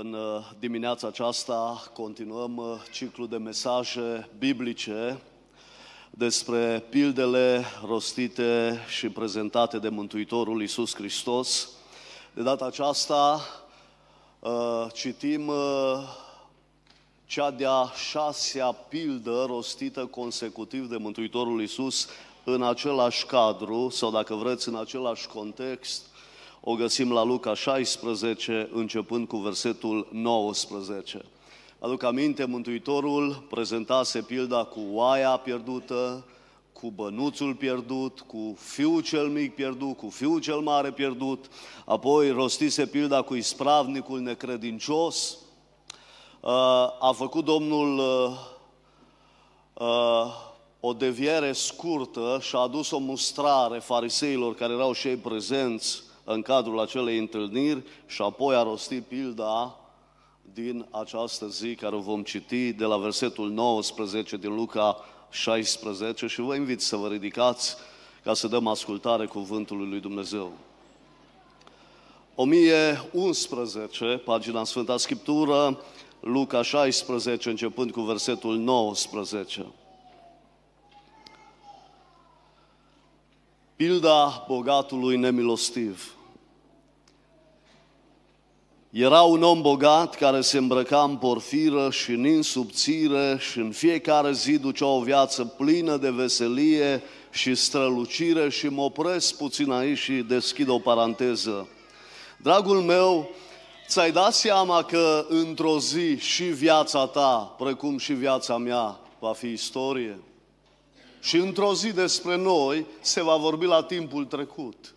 În uh, dimineața aceasta continuăm uh, ciclul de mesaje biblice despre pildele rostite și prezentate de Mântuitorul Iisus Hristos. De data aceasta uh, citim cea de-a șasea pildă rostită consecutiv de Mântuitorul Iisus în același cadru sau dacă vreți în același context o găsim la Luca 16, începând cu versetul 19. Aduc aminte, Mântuitorul prezentase pilda cu oaia pierdută, cu bănuțul pierdut, cu fiul cel mic pierdut, cu fiul cel mare pierdut, apoi rostise pilda cu ispravnicul necredincios, uh, a făcut Domnul uh, uh, o deviere scurtă și a adus o mustrare fariseilor care erau și ei prezenți în cadrul acelei întâlniri și apoi a rostit pilda din această zi care o vom citi de la versetul 19 din Luca 16 și vă invit să vă ridicați ca să dăm ascultare cuvântului lui Dumnezeu. 1011, pagina Sfânta Scriptură, Luca 16, începând cu versetul 19. Pilda bogatului nemilostiv. Era un om bogat care se îmbrăca în porfiră și în insubțire și în fiecare zi ducea o viață plină de veselie și strălucire și mă opresc puțin aici și deschid o paranteză. Dragul meu, ți-ai dat seama că într-o zi și viața ta, precum și viața mea, va fi istorie? Și într-o zi despre noi se va vorbi la timpul trecut.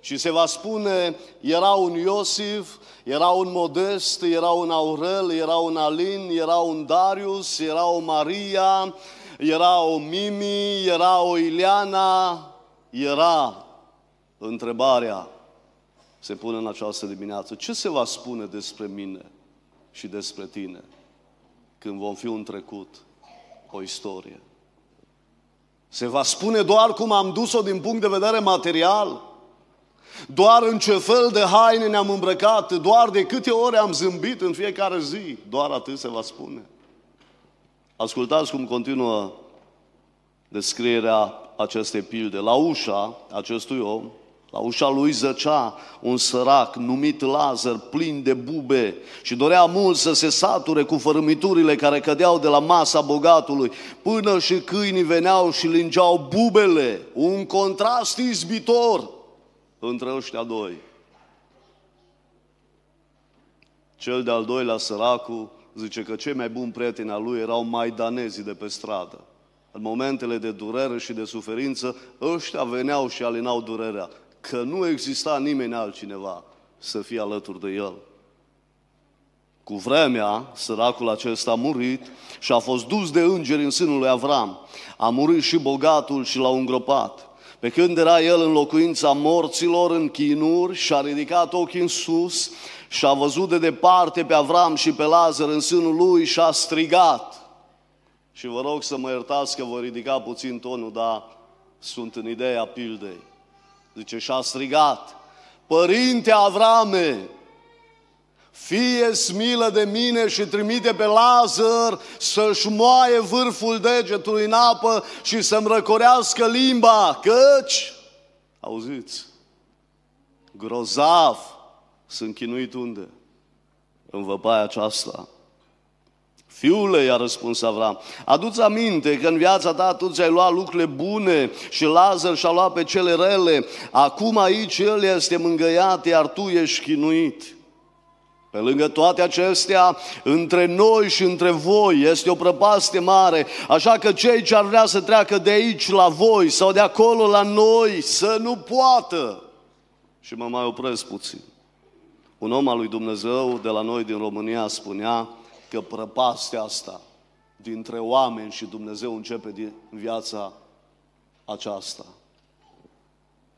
Și se va spune, era un Iosif, era un Modest, era un Aurel, era un Alin, era un Darius, era o Maria, era o Mimi, era o Ileana, era întrebarea se pune în această dimineață. Ce se va spune despre mine și despre tine când vom fi un trecut, o istorie? Se va spune doar cum am dus-o din punct de vedere material? Doar în ce fel de haine ne-am îmbrăcat, doar de câte ore am zâmbit în fiecare zi, doar atât se va spune. Ascultați cum continuă descrierea acestei pilde. La ușa acestui om, la ușa lui zăcea un sărac numit Lazar, plin de bube și dorea mult să se sature cu fărâmiturile care cădeau de la masa bogatului, până și câinii veneau și lingeau bubele, un contrast izbitor între ăștia doi. Cel de-al doilea, săracul, zice că cei mai buni prieteni al lui erau maidanezii de pe stradă. În momentele de durere și de suferință, ăștia veneau și alinau durerea, că nu exista nimeni altcineva să fie alături de el. Cu vremea, săracul acesta a murit și a fost dus de îngeri în sânul lui Avram. A murit și bogatul și l-au îngropat. Pe când era el în locuința morților, în chinuri, și-a ridicat ochii în sus și a văzut de departe pe Avram și pe Lazar în sânul lui și a strigat. Și vă rog să mă iertați că voi ridica puțin tonul, dar sunt în ideea pildei. Zice, și a strigat, Părinte Avrame, fie smilă de mine și trimite pe Lazar să-și moaie vârful degetului în apă și să-mi răcorească limba, căci, auziți, grozav sunt chinuit unde? În văpaia aceasta. Fiule, i-a răspuns Avram, adu-ți aminte că în viața ta tu ți-ai luat lucrurile bune și Lazar și-a luat pe cele rele. Acum aici el este mângăiat, iar tu ești chinuit. Pe lângă toate acestea, între noi și între voi este o prăpastie mare, așa că cei ce ar vrea să treacă de aici la voi sau de acolo la noi să nu poată. Și mă mai opresc puțin. Un om al lui Dumnezeu de la noi din România spunea că prăpastia asta dintre oameni și Dumnezeu începe din viața aceasta.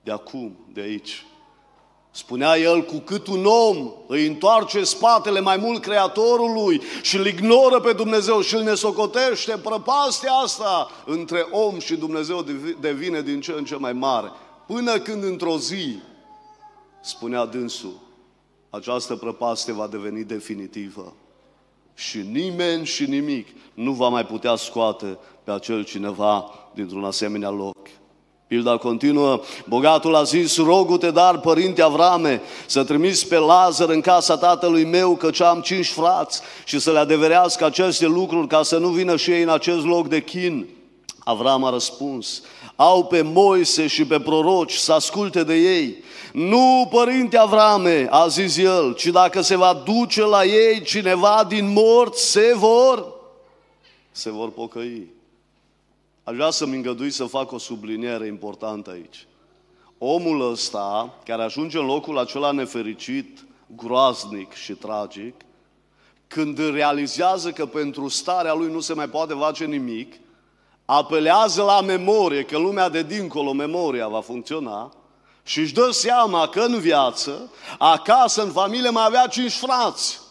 De acum, de aici. Spunea el, cu cât un om îi întoarce spatele mai mult Creatorului și îl ignoră pe Dumnezeu și îl nesocotește, prăpastia asta între om și Dumnezeu devine din ce în ce mai mare. Până când într-o zi, spunea dânsul, această prăpastie va deveni definitivă. Și nimeni și nimic nu va mai putea scoate pe acel cineva dintr-un asemenea loc. Pilda continuă, bogatul a zis, rogu-te dar, părinte Avrame, să trimis pe Lazar în casa tatălui meu, căci am cinci frați, și să le adeverească aceste lucruri, ca să nu vină și ei în acest loc de chin. Avram a răspuns, au pe Moise și pe proroci să asculte de ei. Nu, părinte Avrame, a zis el, ci dacă se va duce la ei cineva din morți, se vor, se vor pocăi. Aș vrea să-mi îngădui să fac o subliniere importantă aici. Omul ăsta, care ajunge în locul acela nefericit, groaznic și tragic, când realizează că pentru starea lui nu se mai poate face nimic, apelează la memorie, că lumea de dincolo, memoria va funcționa, și își dă seama că în viață, acasă, în familie, mai avea cinci frați.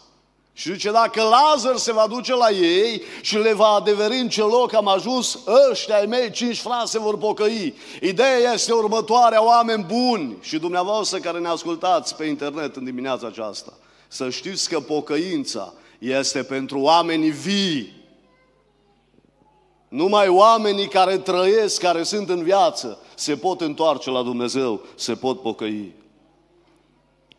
Și zice, dacă Lazar se va duce la ei și le va adeveri în ce loc am ajuns, ăștia ai mei, cinci frați se vor pocăi. Ideea este următoarea, oameni buni și dumneavoastră care ne ascultați pe internet în dimineața aceasta. Să știți că pocăința este pentru oamenii vii. Numai oamenii care trăiesc, care sunt în viață, se pot întoarce la Dumnezeu, se pot pocăi.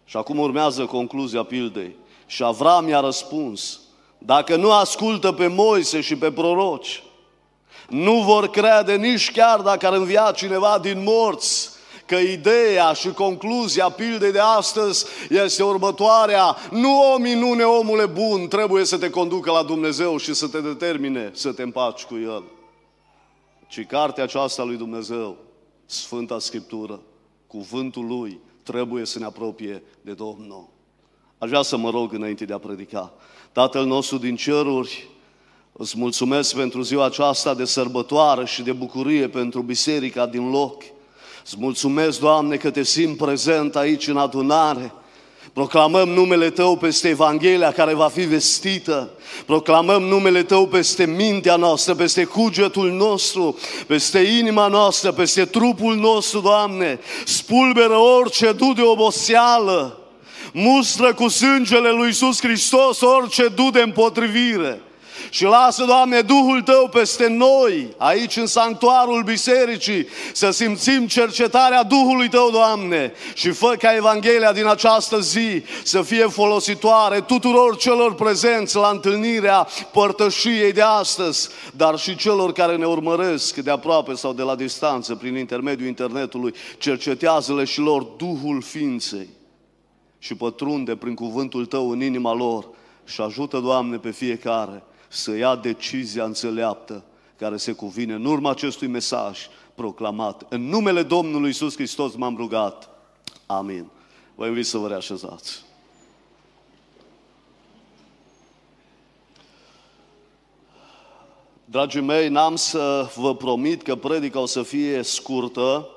Și acum urmează concluzia pildei. Și Avram i-a răspuns, dacă nu ascultă pe Moise și pe proroci, nu vor crede nici chiar dacă ar învia cineva din morți, că ideea și concluzia pildei de astăzi este următoarea. Nu o minune, omule bun, trebuie să te conducă la Dumnezeu și să te determine să te împaci cu El. Ci cartea aceasta lui Dumnezeu, Sfânta Scriptură, cuvântul Lui, trebuie să ne apropie de Domnul. Aș vrea să mă rog înainte de a predica. Tatăl nostru din ceruri, îți mulțumesc pentru ziua aceasta de sărbătoare și de bucurie pentru biserica din loc. Îți mulțumesc, Doamne, că te simt prezent aici în adunare. Proclamăm numele Tău peste Evanghelia care va fi vestită. Proclamăm numele Tău peste mintea noastră, peste cugetul nostru, peste inima noastră, peste trupul nostru, Doamne. Spulberă orice du de oboseală, mustră cu sângele lui Iisus Hristos orice du de împotrivire. Și lasă, Doamne, Duhul Tău peste noi, aici în sanctuarul bisericii, să simțim cercetarea Duhului Tău, Doamne, și fă ca Evanghelia din această zi să fie folositoare tuturor celor prezenți la întâlnirea părtășiei de astăzi, dar și celor care ne urmăresc de aproape sau de la distanță prin intermediul internetului, cercetează-le și lor Duhul ființei și pătrunde prin cuvântul Tău în inima lor și ajută, Doamne, pe fiecare să ia decizia înțeleaptă care se cuvine în urma acestui mesaj proclamat. În numele Domnului Isus Hristos m-am rugat. Amin. Vă invit să vă reașezați. Dragii mei, n-am să vă promit că predica o să fie scurtă,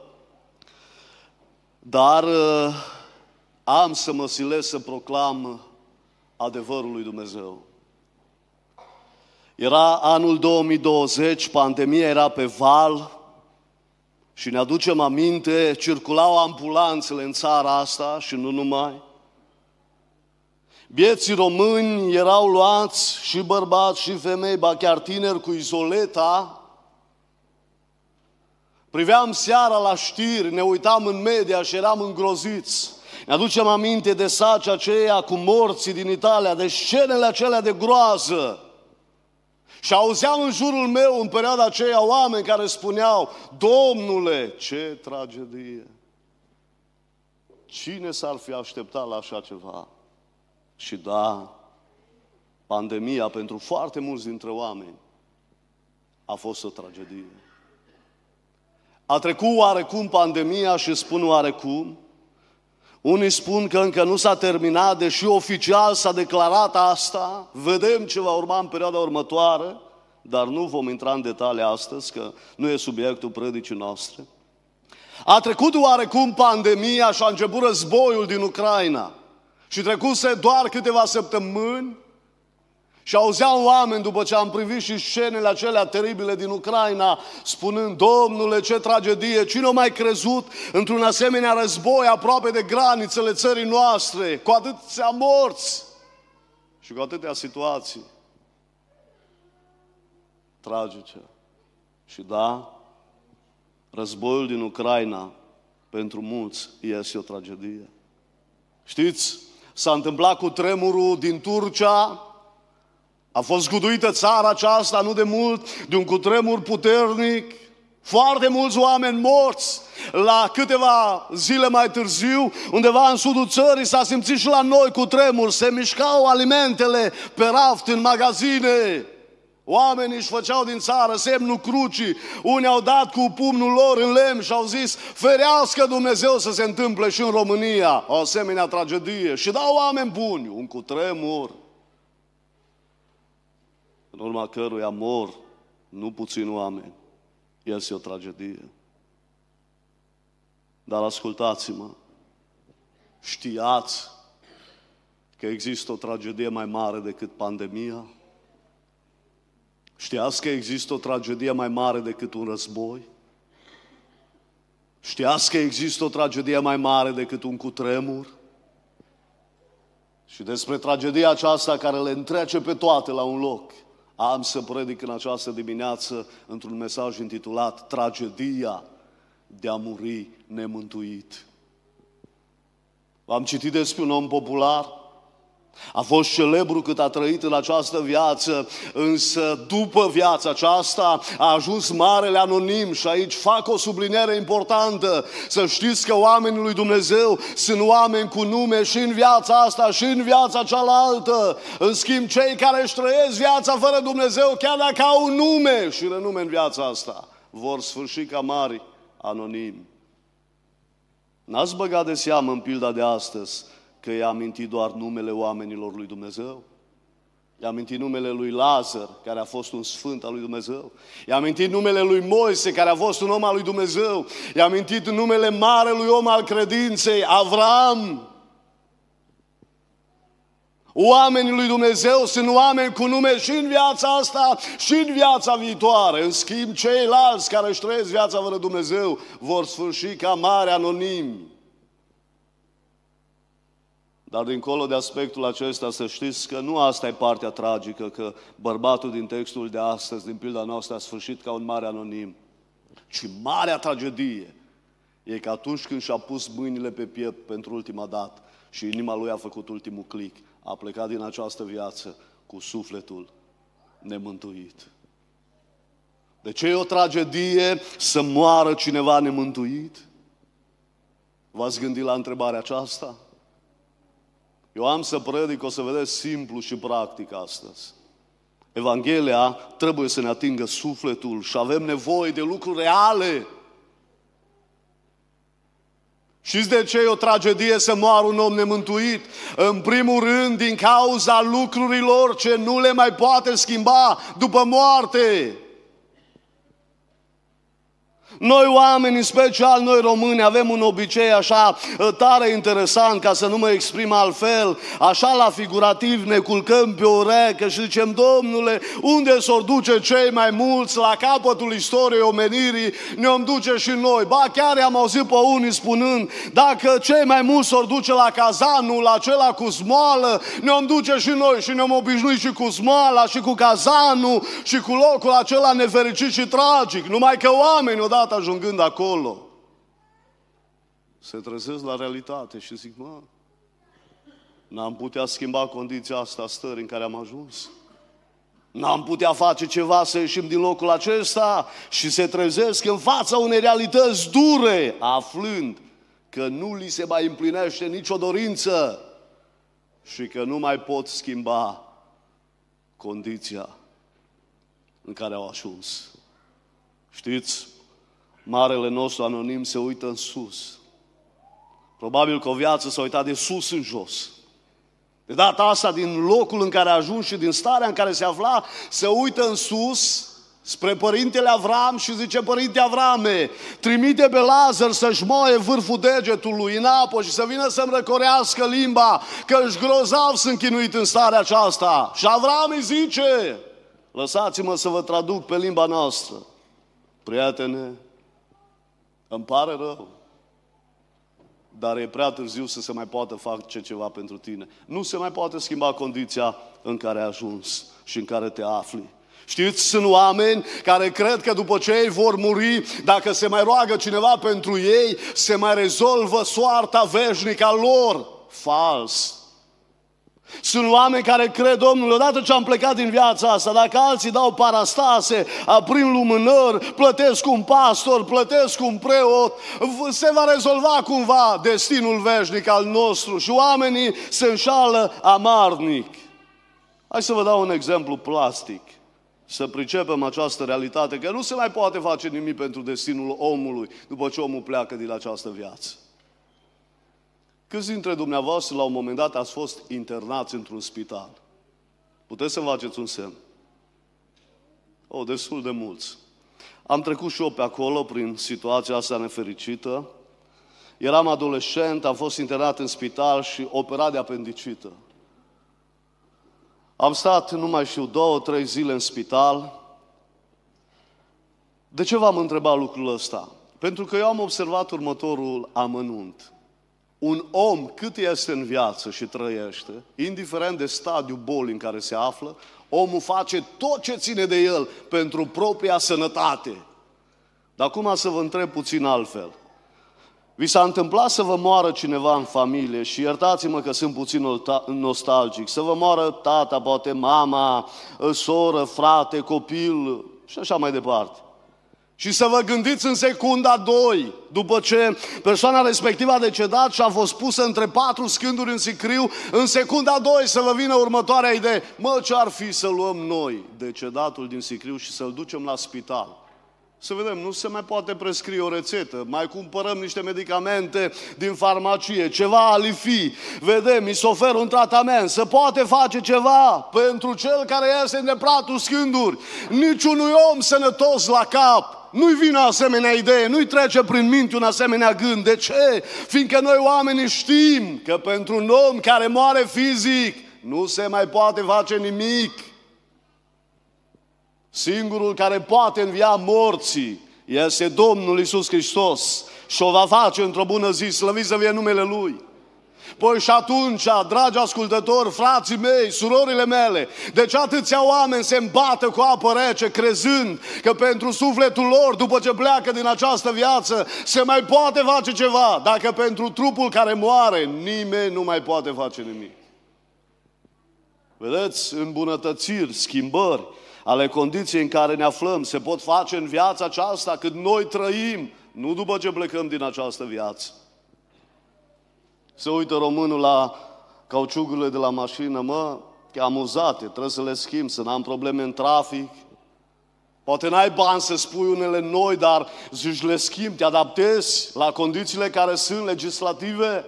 dar am să mă silesc să proclam adevărul lui Dumnezeu. Era anul 2020, pandemia era pe val și ne aducem aminte, circulau ambulanțele în țara asta și nu numai. Bieții români erau luați și bărbați și femei, ba chiar tineri cu izoleta. Priveam seara la știri, ne uitam în media și eram îngroziți. Ne aducem aminte de sacea aceea cu morții din Italia, de scenele acelea de groază. Și auzeam în jurul meu în perioada aceea oameni care spuneau, Domnule, ce tragedie! Cine s-ar fi așteptat la așa ceva? Și da, pandemia pentru foarte mulți dintre oameni a fost o tragedie. A trecut oarecum pandemia și spun oarecum, unii spun că încă nu s-a terminat, deși oficial s-a declarat asta. Vedem ce va urma în perioada următoare, dar nu vom intra în detalii astăzi, că nu e subiectul predicii noastre. A trecut oarecum pandemia și a început războiul din Ucraina. Și trecuse doar câteva săptămâni Și auzeam oameni după ce am privit și scenele acelea teribile din Ucraina, spunând, Domnule, ce tragedie, cine a mai crezut într-un asemenea război aproape de granițele țării noastre, cu atâția morți și cu atâtea situații tragice. Și da, războiul din Ucraina pentru mulți este o tragedie. Știți, s-a întâmplat cu tremurul din Turcia, a fost zguduită țara aceasta nu de mult, de un cutremur puternic, foarte mulți oameni morți. La câteva zile mai târziu, undeva în sudul țării, s-a simțit și la noi cu tremur. Se mișcau alimentele pe raft în magazine. Oamenii își făceau din țară semnul crucii, unii au dat cu pumnul lor în lemn și au zis, ferească Dumnezeu să se întâmple și în România o asemenea tragedie. Și dau oameni buni, un cutremur, în urma căruia mor nu puțin oameni. Este o tragedie. Dar ascultați-mă, știați că există o tragedie mai mare decât pandemia? Știați că există o tragedie mai mare decât un război? Știați că există o tragedie mai mare decât un cutremur? Și despre tragedia aceasta care le întrece pe toate la un loc, am să predic în această dimineață într-un mesaj intitulat Tragedia de a muri nemântuit. Am citit despre un om popular a fost celebru cât a trăit în această viață, însă după viața aceasta a ajuns marele anonim și aici fac o subliniere importantă. Să știți că oamenii lui Dumnezeu sunt oameni cu nume și în viața asta și în viața cealaltă. În schimb, cei care își trăiesc viața fără Dumnezeu, chiar dacă au un nume și renume în viața asta, vor sfârși ca mari anonimi. N-ați băgat de seamă în pilda de astăzi că i-a amintit doar numele oamenilor lui Dumnezeu. I-a amintit numele lui Lazar, care a fost un sfânt al lui Dumnezeu. I-a amintit numele lui Moise, care a fost un om al lui Dumnezeu. I-a amintit numele marelui om al credinței, Avram. Oamenii lui Dumnezeu sunt oameni cu nume și în viața asta și în viața viitoare. În schimb, ceilalți care își trăiesc viața fără Dumnezeu vor sfârși ca mari anonimi. Dar dincolo de aspectul acesta să știți că nu asta e partea tragică, că bărbatul din textul de astăzi, din pilda noastră, a sfârșit ca un mare anonim. Ci marea tragedie e că atunci când și-a pus mâinile pe piept pentru ultima dată și inima lui a făcut ultimul clic, a plecat din această viață cu sufletul nemântuit. De ce e o tragedie să moară cineva nemântuit? V-ați gândit la întrebarea aceasta? Eu am să predic, o să vedeți simplu și practic astăzi. Evanghelia trebuie să ne atingă sufletul și avem nevoie de lucruri reale. Știți de ce e o tragedie să moară un om nemântuit? În primul rând, din cauza lucrurilor ce nu le mai poate schimba după moarte. Noi oameni, în special noi români, avem un obicei așa ă, tare interesant, ca să nu mă exprim altfel, așa la figurativ ne culcăm pe ureche și zicem, Domnule, unde s-or duce cei mai mulți la capătul istoriei omenirii, ne-om duce și noi. Ba, chiar am auzit pe unii spunând, dacă cei mai mulți s-or duce la cazanul acela cu smoală, ne-om duce și noi și ne-om obișnuit și cu smoala și cu cazanul și cu locul acela nefericit și tragic. Numai că oamenii odată odată ajungând acolo, se trezesc la realitate și zic, mă, n-am putea schimba condiția asta stării în care am ajuns. N-am putea face ceva să ieșim din locul acesta și se trezesc în fața unei realități dure, aflând că nu li se mai împlinește nicio dorință și că nu mai pot schimba condiția în care au ajuns. Știți, marele nostru anonim se uită în sus. Probabil că o viață s-a uitat de sus în jos. De data asta, din locul în care a ajuns și din starea în care se afla, se uită în sus, spre părintele Avram și zice, părinte Avrame, trimite pe Lazar să-și moaie vârful degetului în apă și să vină să-mi răcorească limba, că își grozav sunt chinuit în starea aceasta. Și Avram îi zice, lăsați-mă să vă traduc pe limba noastră. Prietene, îmi pare rău, dar e prea târziu să se mai poată face ceva pentru tine. Nu se mai poate schimba condiția în care ai ajuns și în care te afli. Știți, sunt oameni care cred că după ce ei vor muri, dacă se mai roagă cineva pentru ei, se mai rezolvă soarta veșnică a lor. Fals. Sunt oameni care cred, Domnule, odată ce am plecat din viața asta, dacă alții dau parastase, aprind lumânări, plătesc un pastor, plătesc un preot, se va rezolva cumva destinul veșnic al nostru și oamenii se înșală amarnic. Hai să vă dau un exemplu plastic să pricepem această realitate, că nu se mai poate face nimic pentru destinul omului după ce omul pleacă din această viață. Câți dintre dumneavoastră la un moment dat ați fost internați într-un spital? Puteți să faceți un semn? O, destul de mulți. Am trecut și eu pe acolo prin situația asta nefericită. Eram adolescent, am fost internat în spital și operat de apendicită. Am stat, nu mai știu, două, trei zile în spital. De ce v-am întrebat lucrul ăsta? Pentru că eu am observat următorul amănunt. Un om cât este în viață și trăiește, indiferent de stadiul bolii în care se află, omul face tot ce ține de el pentru propria sănătate. Dar acum să vă întreb puțin altfel. Vi s-a întâmplat să vă moară cineva în familie și iertați-mă că sunt puțin nostalgic, să vă moară tata, poate mama, soră, frate, copil și așa mai departe. Și să vă gândiți în secunda 2, după ce persoana respectivă a decedat și a fost pusă între patru scânduri în sicriu, în secunda 2 să vă vină următoarea idee. Mă, ce ar fi să luăm noi decedatul din sicriu și să-l ducem la spital? Să vedem, nu se mai poate prescrie o rețetă, mai cumpărăm niște medicamente din farmacie, ceva alifi, vedem, mi se oferă un tratament, se poate face ceva pentru cel care este de pratul scânduri. Niciunui om sănătos la cap nu-i vine o asemenea idee, nu-i trece prin minte un asemenea gând. De ce? Fiindcă noi oamenii știm că pentru un om care moare fizic nu se mai poate face nimic. Singurul care poate învia morții este Domnul Isus Hristos și o va face într-o bună zi, slăvit să fie numele Lui. Păi și atunci, dragi ascultători, frații mei, surorile mele, de ce atâția oameni se îmbată cu apă rece, crezând că pentru sufletul lor, după ce pleacă din această viață, se mai poate face ceva, dacă pentru trupul care moare, nimeni nu mai poate face nimic. Vedeți, îmbunătățiri, schimbări, ale condiției în care ne aflăm se pot face în viața aceasta cât noi trăim, nu după ce plecăm din această viață. Se uită românul la cauciugurile de la mașină, mă, că amuzate, trebuie să le schimb, să n-am probleme în trafic. Poate n-ai bani să spui unele noi, dar zici le schimb, te adaptezi la condițiile care sunt legislative.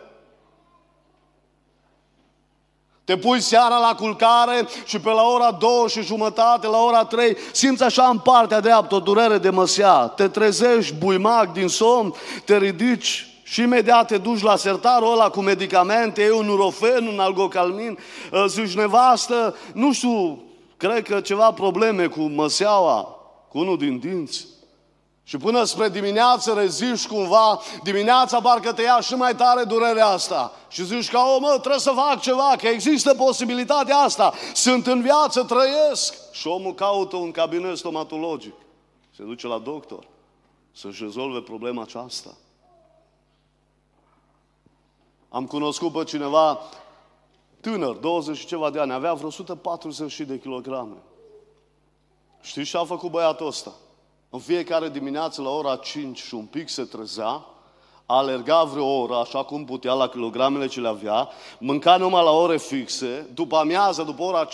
Te pui seara la culcare și pe la ora două și jumătate, la ora trei, simți așa în partea dreaptă o durere de măsea. Te trezești buimac din somn, te ridici și imediat te duci la sertarul ăla cu medicamente, e un nurofen, un algocalmin, ă, zici nevastă, nu știu, cred că ceva probleme cu măseaua, cu unul din dinți. Și până spre dimineață reziști cumva, dimineața parcă te ia și mai tare durerea asta. Și zici că, o mă, trebuie să fac ceva, că există posibilitatea asta. Sunt în viață, trăiesc. Și omul caută un cabinet stomatologic. Se duce la doctor să-și rezolve problema aceasta. Am cunoscut pe cineva tânăr, 20 și ceva de ani, avea vreo 140 de kilograme. Știți ce a făcut băiatul ăsta? În fiecare dimineață la ora 5 și un pic se trezea, alerga vreo oră, așa cum putea, la kilogramele ce le avea, mânca numai la ore fixe, după amiază, după ora 5-6,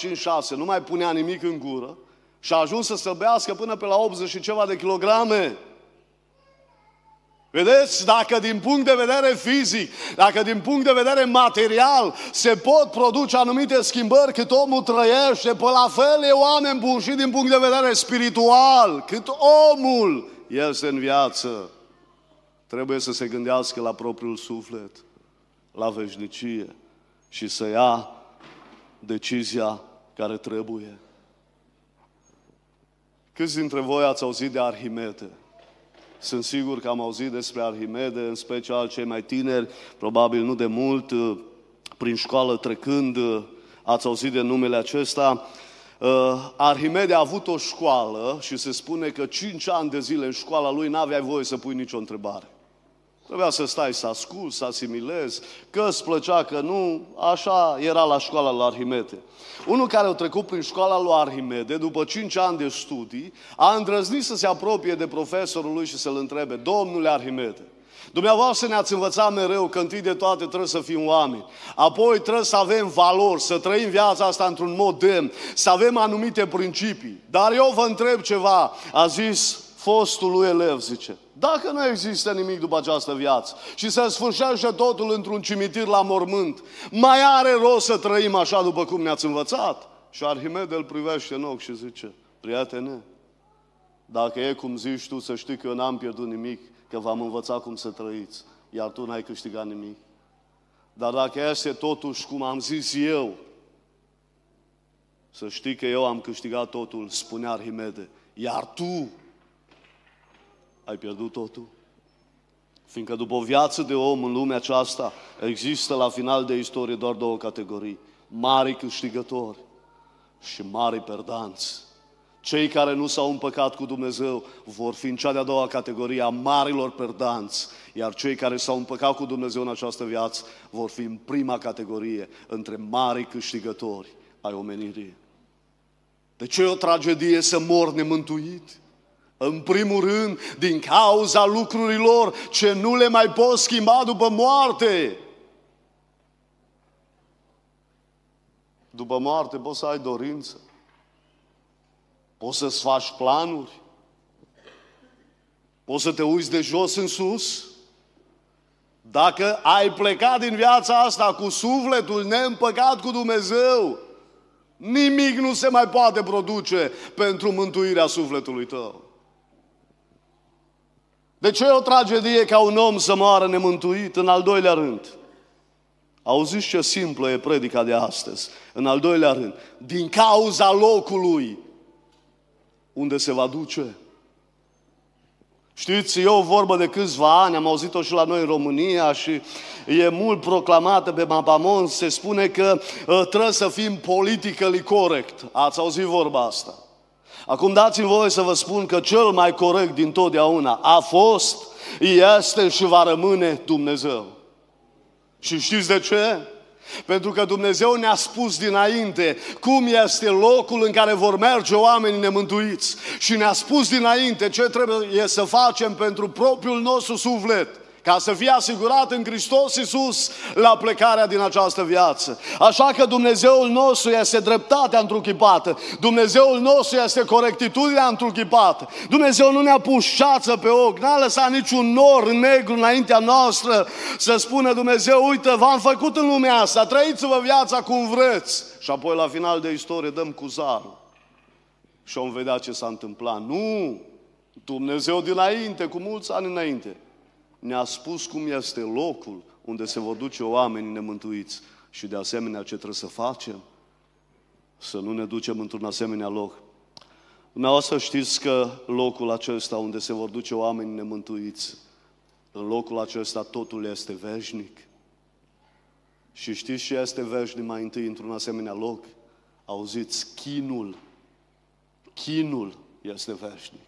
nu mai punea nimic în gură și a ajuns să săbească până pe la 80 și ceva de kilograme. Vedeți, dacă din punct de vedere fizic, dacă din punct de vedere material se pot produce anumite schimbări cât omul trăiește, pe la fel e oameni buni și din punct de vedere spiritual, cât omul este în viață. Trebuie să se gândească la propriul suflet, la veșnicie și să ia decizia care trebuie. Câți dintre voi ați auzit de Arhimede? Sunt sigur că am auzit despre Arhimede, în special cei mai tineri, probabil nu de mult, uh, prin școală trecând, uh, ați auzit de numele acesta. Uh, Arhimede a avut o școală și se spune că 5 ani de zile în școala lui n-aveai voie să pui nicio întrebare. Trebuia să stai să asculți, să asimilezi, că îți plăcea, că nu, așa era la școala lui Arhimede. Unul care a trecut prin școala lui Arhimede, după 5 ani de studii, a îndrăznit să se apropie de profesorul lui și să-l întrebe, Domnule Arhimede, Dumneavoastră ne-ați învățat mereu că întâi de toate trebuie să fim oameni. Apoi trebuie să avem valori, să trăim viața asta într-un mod demn, să avem anumite principii. Dar eu vă întreb ceva, a zis fostul lui elev, zice. Dacă nu există nimic după această viață și se sfârșește totul într-un cimitir la mormânt, mai are rost să trăim așa după cum ne-ați învățat? Și Arhimede îl privește în ochi și zice, prietene, dacă e cum zici tu, să știi că eu n-am pierdut nimic, că v-am învățat cum să trăiți, iar tu n-ai câștigat nimic. Dar dacă este totuși cum am zis eu, să știi că eu am câștigat totul, spunea Arhimede, iar tu ai pierdut totul. Fiindcă după o viață de om în lumea aceasta, există la final de istorie doar două categorii. Mari câștigători și mari perdanți. Cei care nu s-au împăcat cu Dumnezeu vor fi în cea de-a doua categorie a marilor perdanți, iar cei care s-au împăcat cu Dumnezeu în această viață vor fi în prima categorie, între mari câștigători ai omenirii. De ce e o tragedie să mor nemântuit? În primul rând, din cauza lucrurilor ce nu le mai poți schimba după moarte. După moarte poți să ai dorință. Poți să-ți faci planuri. Poți să te uiți de jos în sus. Dacă ai plecat din viața asta cu sufletul neîmpăcat cu Dumnezeu, nimic nu se mai poate produce pentru mântuirea sufletului tău. De ce e o tragedie ca un om să moară nemântuit? În al doilea rând, auziți ce simplă e predica de astăzi. În al doilea rând, din cauza locului unde se va duce. Știți, eu o vorbă de câțiva ani, am auzit-o și la noi în România și e mult proclamată pe Mapamon, se spune că uh, trebuie să fim politically correct. Ați auzit vorba asta? Acum dați-mi voie să vă spun că cel mai corect din totdeauna a fost, este și va rămâne Dumnezeu. Și știți de ce? Pentru că Dumnezeu ne-a spus dinainte cum este locul în care vor merge oamenii nemântuiți. Și ne-a spus dinainte ce trebuie să facem pentru propriul nostru suflet ca să fie asigurat în Hristos Iisus la plecarea din această viață. Așa că Dumnezeul nostru este dreptatea întruchipată, Dumnezeul nostru este corectitudinea întruchipată. Dumnezeu nu ne-a pus șață pe ochi, n-a lăsat niciun nor negru înaintea noastră să spună Dumnezeu, uite, v-am făcut în lumea asta, trăiți-vă viața cum vreți. Și apoi la final de istorie dăm cu zarul. Și vom vedea ce s-a întâmplat. Nu! Dumnezeu dinainte, cu mulți ani înainte, ne-a spus cum este locul unde se vor duce oamenii nemântuiți și de asemenea ce trebuie să facem, să nu ne ducem într-un asemenea loc. Dumneavoastră știți că locul acesta unde se vor duce oamenii nemântuiți, în locul acesta totul este veșnic. Și știți ce este veșnic mai întâi într-un asemenea loc? Auziți, chinul. Chinul este veșnic.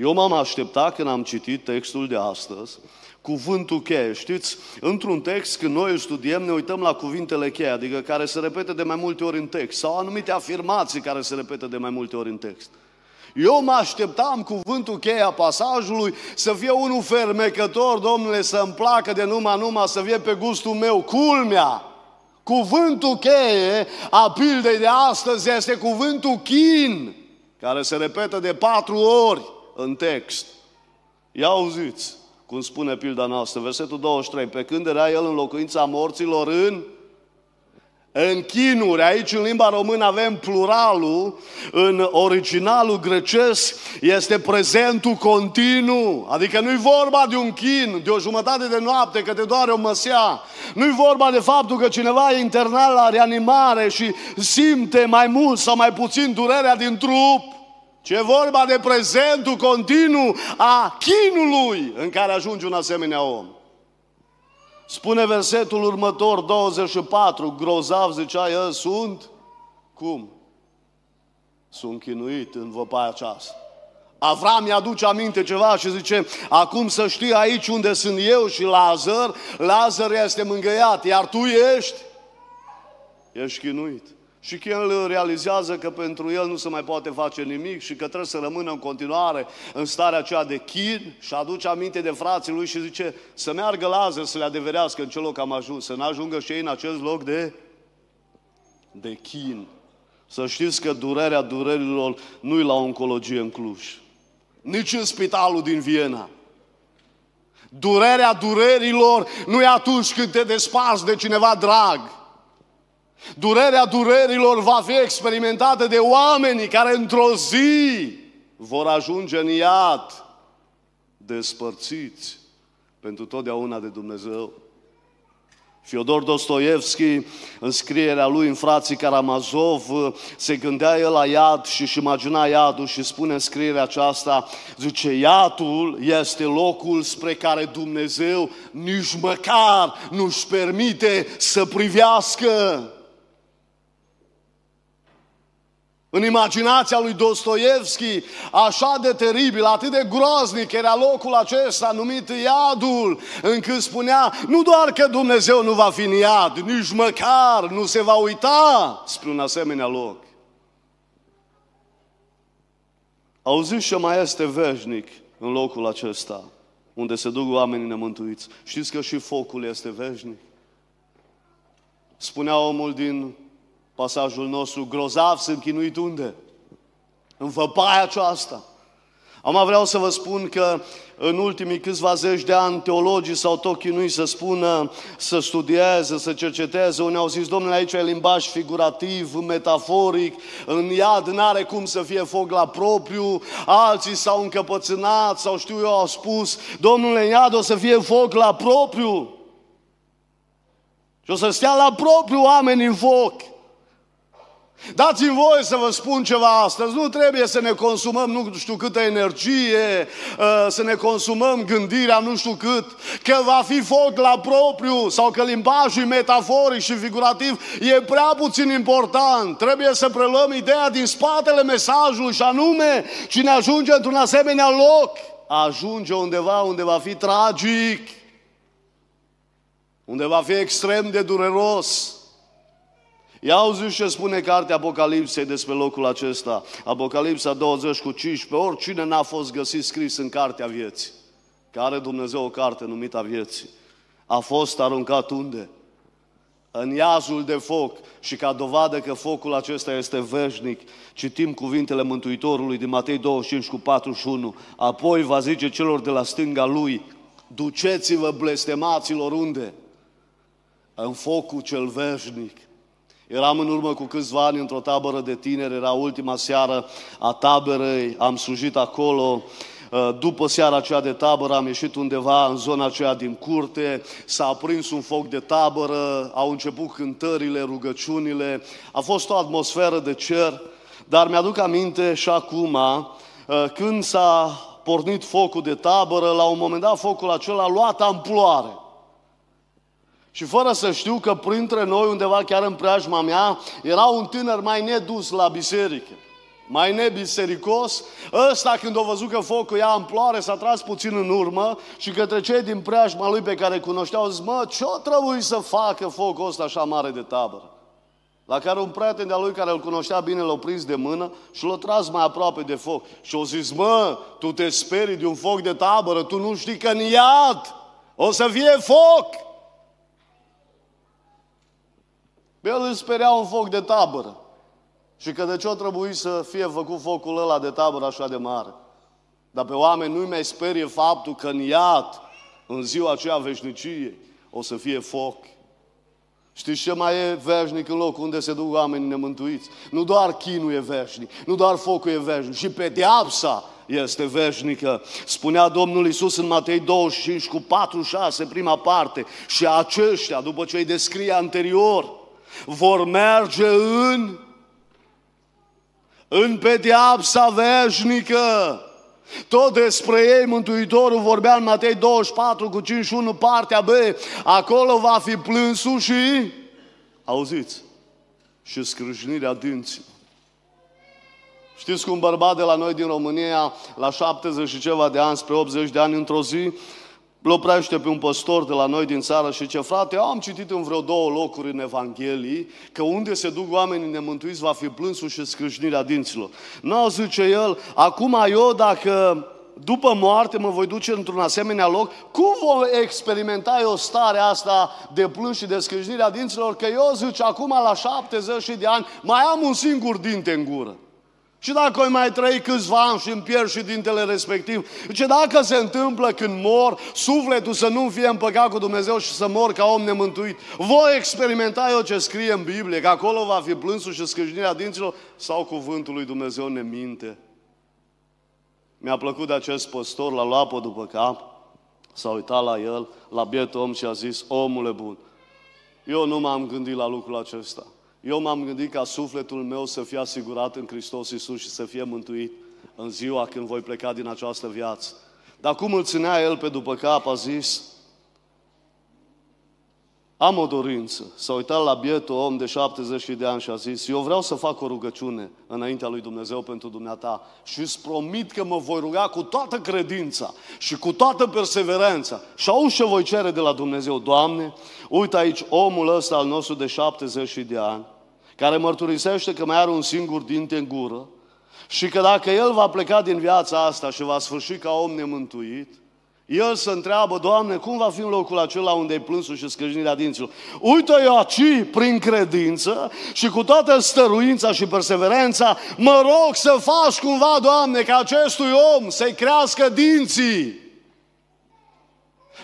Eu m-am așteptat când am citit textul de astăzi, cuvântul cheie. Știți, într-un text, când noi îl studiem, ne uităm la cuvintele cheie, adică care se repete de mai multe ori în text, sau anumite afirmații care se repete de mai multe ori în text. Eu mă așteptam cuvântul cheie a pasajului să fie unul fermecător, domnule, să-mi placă de numai numai, să fie pe gustul meu, culmea. Cuvântul cheie a pildei de astăzi este cuvântul chin, care se repetă de patru ori în text. Ia auziți, cum spune pilda noastră, versetul 23, pe când era el în locuința morților în în chinuri, aici în limba română avem pluralul, în originalul grecesc este prezentul continuu, adică nu-i vorba de un chin, de o jumătate de noapte că te doare o măsea, nu-i vorba de faptul că cineva e internat la reanimare și simte mai mult sau mai puțin durerea din trup, ci e vorba de prezentul continuu a chinului în care ajunge un asemenea om. Spune versetul următor, 24, grozav zicea el, sunt, cum? Sunt chinuit în văpaia aceasta. Avram mi-aduce aminte ceva și zice, acum să știi aici unde sunt eu și Lazar, Lazar este mângăiat, iar tu ești, ești chinuit. Și că el realizează că pentru el nu se mai poate face nimic și că trebuie să rămână în continuare în starea aceea de chin și aduce aminte de frații lui și zice să meargă Lazar să le adeverească în ce loc am ajuns, să n-ajungă și ei în acest loc de, de chin. Să știți că durerea durerilor nu-i la oncologie în Cluj, nici în spitalul din Viena. Durerea durerilor nu e atunci când te desparți de cineva drag, Durerea durerilor va fi experimentată de oamenii care într-o zi vor ajunge în iad, despărțiți pentru totdeauna de Dumnezeu. Fiodor Dostoevski, în scrierea lui în frații Karamazov, se gândea el la iad și își imagina iadul și spune în scrierea aceasta, zice, iadul este locul spre care Dumnezeu nici măcar nu-și permite să privească. În imaginația lui Dostoevski, așa de teribil, atât de groaznic era locul acesta numit iadul, încât spunea, nu doar că Dumnezeu nu va fi în iad, nici măcar nu se va uita spre un asemenea loc. Auziți ce mai este veșnic în locul acesta, unde se duc oamenii nemântuiți. Știți că și focul este veșnic? Spunea omul din pasajul nostru, grozav sunt chinuit unde? În văpaia aceasta. Am vreau să vă spun că în ultimii câțiva zeci de ani teologii s-au tot chinuit să spună, să studieze, să cerceteze. Unii au zis, domnule, aici e limbaj figurativ, metaforic, în iad n-are cum să fie foc la propriu, alții s-au încăpățânat sau știu eu au spus, domnule, în iad o să fie foc la propriu. Și o să stea la propriu oameni în foc. Dați-mi voie să vă spun ceva astăzi. Nu trebuie să ne consumăm nu știu câtă energie, uh, să ne consumăm gândirea nu știu cât, că va fi foc la propriu sau că limbajul metaforic și figurativ e prea puțin important. Trebuie să preluăm ideea din spatele mesajului și anume cine ajunge într-un asemenea loc, ajunge undeva unde va fi tragic, unde va fi extrem de dureros Ia auzi ce spune cartea Apocalipsei despre locul acesta. Apocalipsa 20 cu 15. Oricine n-a fost găsit scris în cartea vieții, care Dumnezeu o carte numită a vieții, a fost aruncat unde? În iazul de foc și ca dovadă că focul acesta este veșnic, citim cuvintele Mântuitorului din Matei 25 cu 41. Apoi va zice celor de la stânga lui, duceți-vă blestemaților unde? În focul cel veșnic. Eram în urmă cu câțiva ani într-o tabără de tineri, era ultima seară a taberei, am slujit acolo, uh, după seara aceea de tabără am ieșit undeva în zona aceea din curte, s-a aprins un foc de tabără, au început cântările, rugăciunile, a fost o atmosferă de cer, dar mi-aduc aminte și acum, uh, când s-a pornit focul de tabără, la un moment dat focul acela a luat amploare. Și fără să știu că printre noi, undeva chiar în preajma mea, era un tânăr mai nedus la biserică, mai nebisericos. Ăsta, când a văzut că focul ia amploare, s-a tras puțin în urmă și către cei din preajma lui pe care cunoșteau, zis, mă, ce-o trebuie să facă focul ăsta așa mare de tabără? La care un prieten de-a lui care îl cunoștea bine l-a prins de mână și l-a tras mai aproape de foc. Și a zis, mă, tu te sperii de un foc de tabără, tu nu știi că în iad o să fie foc. El îl sperea un foc de tabără. Și că de ce o trebuie să fie făcut focul ăla de tabără așa de mare? Dar pe oameni nu-i mai sperie faptul că în iad În ziua aceea veșniciei o să fie foc. Știți ce mai e veșnic în locul unde se duc oamenii nemântuiți? Nu doar chinul e veșnic, nu doar focul e veșnic, și pedeapsa este veșnică. Spunea Domnul Isus în Matei 25 cu 46, prima parte, și aceștia, după ce îi descrie anterior, vor merge în în pedeapsa veșnică. Tot despre ei Mântuitorul vorbea în Matei 24 cu 51 partea B. Acolo va fi plânsul și, auziți, și scrâșnirea dinții. Știți cum bărbat de la noi din România, la 70 și ceva de ani, spre 80 de ani, într-o zi, îl oprește pe un păstor de la noi din țară și ce frate, eu am citit în vreo două locuri în Evanghelii că unde se duc oamenii nemântuiți va fi plânsul și scrâșnirea dinților. Nu, zice el, acum eu dacă după moarte mă voi duce într-un asemenea loc, cum voi experimenta eu starea asta de plâns și de scrâșnirea dinților? Că eu, zice, acum la 70 de ani mai am un singur dinte în gură. Și dacă oi mai trăi câțiva ani și îmi pierd și dintele respectiv, ce dacă se întâmplă când mor, sufletul să nu fie împăcat cu Dumnezeu și să mor ca om nemântuit, voi experimenta eu ce scrie în Biblie, că acolo va fi plânsul și scâșnirea dinților, sau cuvântul lui Dumnezeu ne minte? Mi-a plăcut de acest păstor, l-a luat pe după cap, s-a uitat la el, la bietul om și a zis, omule bun, eu nu m-am gândit la lucrul acesta. Eu m-am gândit ca sufletul meu să fie asigurat în Hristos Iisus și să fie mântuit în ziua când voi pleca din această viață. Dar cum îl ținea el pe după cap, a zis, am o dorință. S-a uitat la bietul om de 70 de ani și a zis, eu vreau să fac o rugăciune înaintea lui Dumnezeu pentru dumneata și îți promit că mă voi ruga cu toată credința și cu toată perseverența. Și auzi ce voi cere de la Dumnezeu. Doamne, uite aici omul ăsta al nostru de 70 de ani, care mărturisește că mai are un singur dinte în gură și că dacă el va pleca din viața asta și va sfârși ca om nemântuit, el se întreabă, Doamne, cum va fi în locul acela unde e plânsul și scrâșnirea dinților? Uite eu aici, prin credință și cu toată stăruința și perseverența, mă rog să faci cumva, Doamne, ca acestui om să-i crească dinții.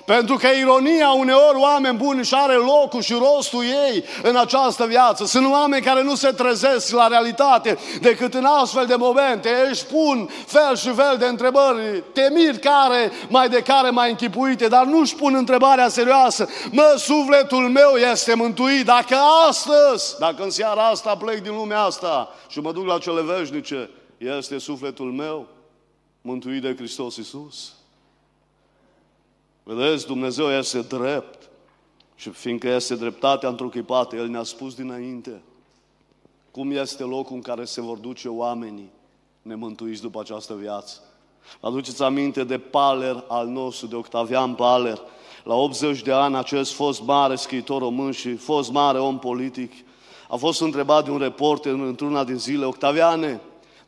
Pentru că ironia uneori oameni buni și are locul și rostul ei în această viață. Sunt oameni care nu se trezesc la realitate decât în astfel de momente. Își pun fel și fel de întrebări, temiri care, mai de care mai închipuite, dar nu își pun întrebarea serioasă. Mă, sufletul meu este mântuit dacă astăzi, dacă în seara asta plec din lumea asta și mă duc la cele veșnice, este sufletul meu mântuit de Hristos Iisus. Vedeți, Dumnezeu este drept. Și fiindcă este dreptatea întruchipată, El ne-a spus dinainte cum este locul în care se vor duce oamenii nemântuiți după această viață. Aduceți aminte de Paler al nostru, de Octavian Paler. La 80 de ani, acest fost mare scriitor român și fost mare om politic, a fost întrebat de un reporter într-una din zile, Octaviane,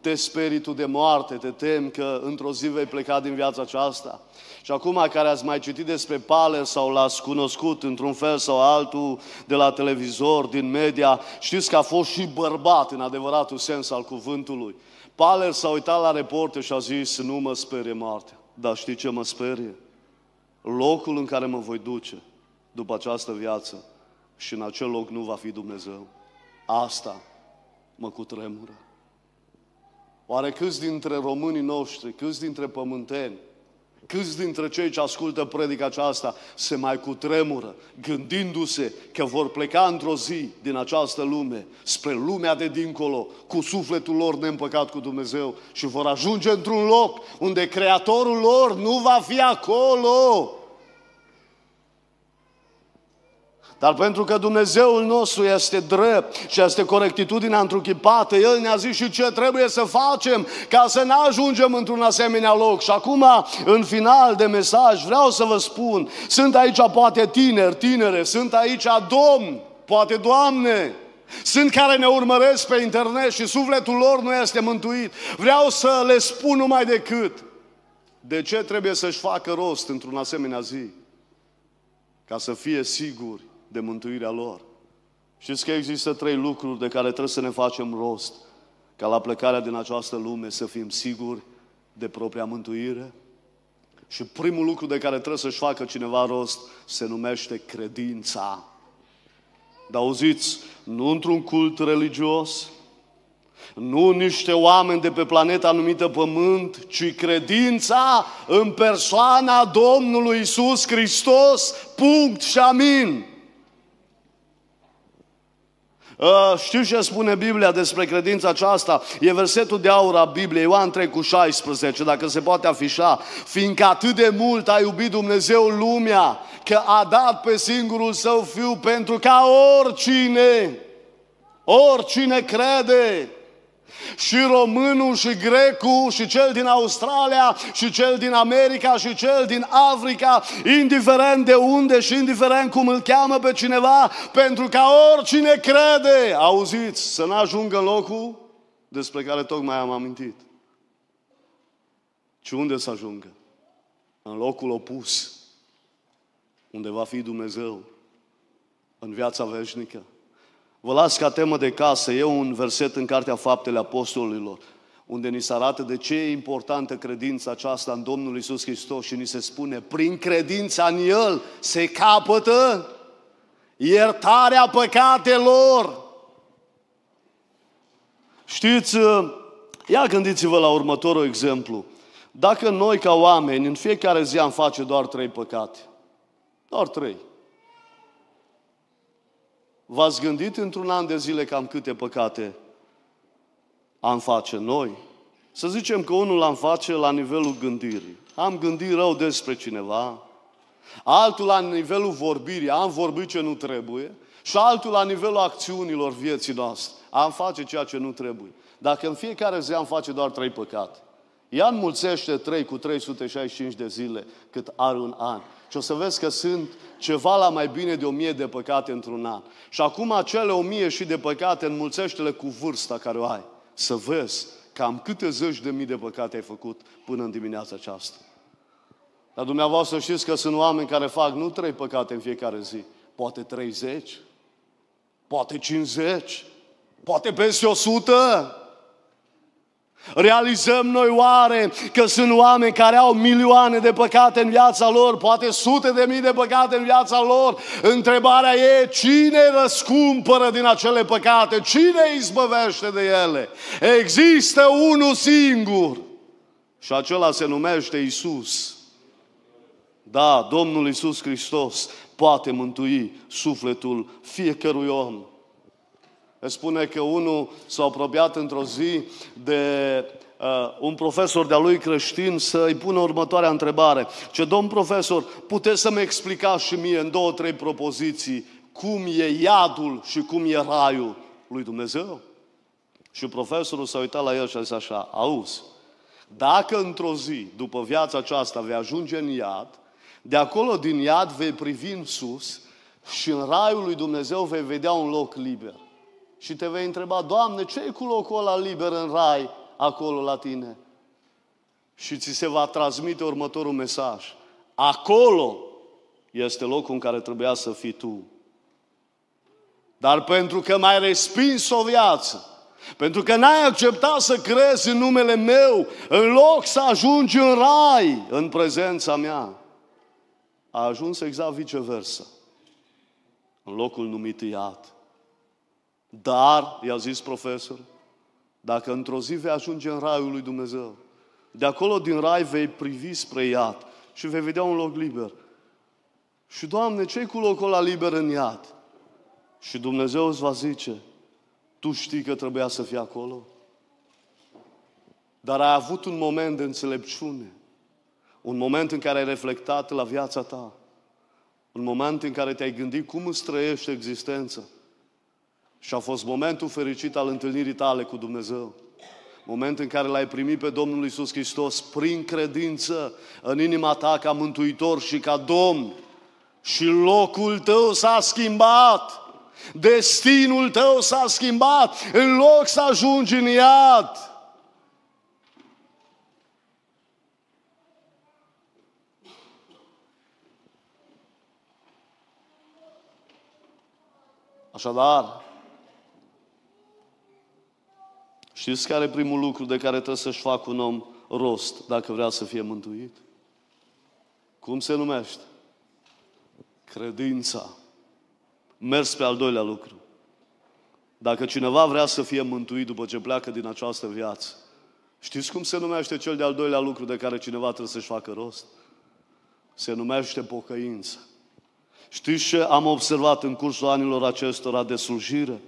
te sperii tu de moarte, te tem că într-o zi vei pleca din viața aceasta. Și acum care ați mai citit despre Paler sau l-ați cunoscut într-un fel sau altul de la televizor, din media, știți că a fost și bărbat în adevăratul sens al cuvântului. Paler s-a uitat la reporter și a zis, nu mă sperie moartea. Dar știi ce mă sperie? Locul în care mă voi duce după această viață și în acel loc nu va fi Dumnezeu. Asta mă cutremură. Oare câți dintre românii noștri, câți dintre pământeni, Câți dintre cei ce ascultă predica aceasta se mai cutremură, gândindu-se că vor pleca într-o zi din această lume, spre lumea de dincolo, cu sufletul lor neîmpăcat cu Dumnezeu și vor ajunge într-un loc unde Creatorul lor nu va fi acolo, Dar pentru că Dumnezeul nostru este drept și este corectitudinea întruchipată, El ne-a zis și ce trebuie să facem ca să ne ajungem într-un asemenea loc. Și acum, în final de mesaj, vreau să vă spun, sunt aici poate tineri, tinere, sunt aici domn, poate doamne, sunt care ne urmăresc pe internet și sufletul lor nu este mântuit. Vreau să le spun numai decât de ce trebuie să-și facă rost într-un asemenea zi ca să fie siguri de mântuirea lor. Știți că există trei lucruri de care trebuie să ne facem rost ca la plecarea din această lume să fim siguri de propria mântuire? Și primul lucru de care trebuie să-și facă cineva rost se numește credința. Dar auziți, nu într-un cult religios, nu niște oameni de pe planeta numită Pământ, ci credința în persoana Domnului Isus Hristos, punct și amin. Uh, știu ce spune Biblia despre credința aceasta? E versetul de aur a Bibliei, Ioan 3 cu 16, dacă se poate afișa. Fiindcă atât de mult a iubit Dumnezeu lumea, că a dat pe singurul său fiu pentru ca oricine, oricine crede, și românul, și grecul, și cel din Australia, și cel din America, și cel din Africa, indiferent de unde și indiferent cum îl cheamă pe cineva, pentru ca oricine crede, auziți, să n-ajungă în locul despre care tocmai am amintit. Ci unde să ajungă? În locul opus, unde va fi Dumnezeu, în viața veșnică. Vă las ca temă de casă, e un verset în Cartea Faptele Apostolilor, unde ni se arată de ce e importantă credința aceasta în Domnul Isus Hristos și ni se spune, prin credința în El se capătă iertarea păcatelor. Știți, ia gândiți-vă la următorul exemplu. Dacă noi ca oameni în fiecare zi am face doar trei păcate, doar trei, V-ați gândit într-un an de zile cam câte păcate am face noi? Să zicem că unul am face la nivelul gândirii. Am gândit rău despre cineva, altul la nivelul vorbirii, am vorbit ce nu trebuie, și altul la nivelul acțiunilor vieții noastre. Am face ceea ce nu trebuie. Dacă în fiecare zi am face doar trei păcate, ea înmulțește trei cu 365 de zile cât are un an. Și o să vezi că sunt ceva la mai bine de o mie de păcate într-un an. Și acum acele o mie și de păcate înmulțește-le cu vârsta care o ai. Să vezi cam câte zeci de mii de păcate ai făcut până în dimineața aceasta. Dar dumneavoastră știți că sunt oameni care fac nu trei păcate în fiecare zi, poate 30, poate 50, poate peste 100. Realizăm noi oare că sunt oameni care au milioane de păcate în viața lor, poate sute de mii de păcate în viața lor? Întrebarea e cine răscumpără din acele păcate? Cine izbăvește de ele? Există unul singur și acela se numește Isus. Da, Domnul Isus Hristos poate mântui sufletul fiecărui om spune că unul s-a apropiat într-o zi de uh, un profesor de-a lui creștin să-i pună următoarea întrebare. Ce, domn profesor, puteți să-mi explicați și mie în două, trei propoziții cum e iadul și cum e raiul lui Dumnezeu? Și profesorul s-a uitat la el și a zis așa, auzi, dacă într-o zi, după viața aceasta, vei ajunge în iad, de acolo din iad vei privi în sus și în raiul lui Dumnezeu vei vedea un loc liber și te vei întreba, Doamne, ce e cu locul ăla liber în rai acolo la tine? Și ți se va transmite următorul mesaj. Acolo este locul în care trebuia să fii tu. Dar pentru că mai respins o viață, pentru că n-ai acceptat să crezi în numele meu, în loc să ajungi în rai, în prezența mea, a ajuns exact viceversa. În locul numit iad. Dar, i-a zis profesor, dacă într-o zi vei ajunge în raiul lui Dumnezeu, de acolo din rai vei privi spre iad și vei vedea un loc liber. Și, Doamne, ce cu locul ăla liber în iad? Și Dumnezeu îți va zice, tu știi că trebuia să fii acolo? Dar ai avut un moment de înțelepciune, un moment în care ai reflectat la viața ta, un moment în care te-ai gândit cum îți trăiești existența, și a fost momentul fericit al întâlnirii tale cu Dumnezeu. Moment în care l-ai primit pe Domnul Isus Hristos prin credință în inima ta ca mântuitor și ca Domn. Și locul tău s-a schimbat. Destinul tău s-a schimbat. În loc să ajungi în iad, Așadar, Știți care e primul lucru de care trebuie să-și facă un om rost dacă vrea să fie mântuit? Cum se numește? Credința. Mers pe al doilea lucru. Dacă cineva vrea să fie mântuit după ce pleacă din această viață, știți cum se numește cel de-al doilea lucru de care cineva trebuie să-și facă rost? Se numește pocăință. Știți ce am observat în cursul anilor acestora de slujire?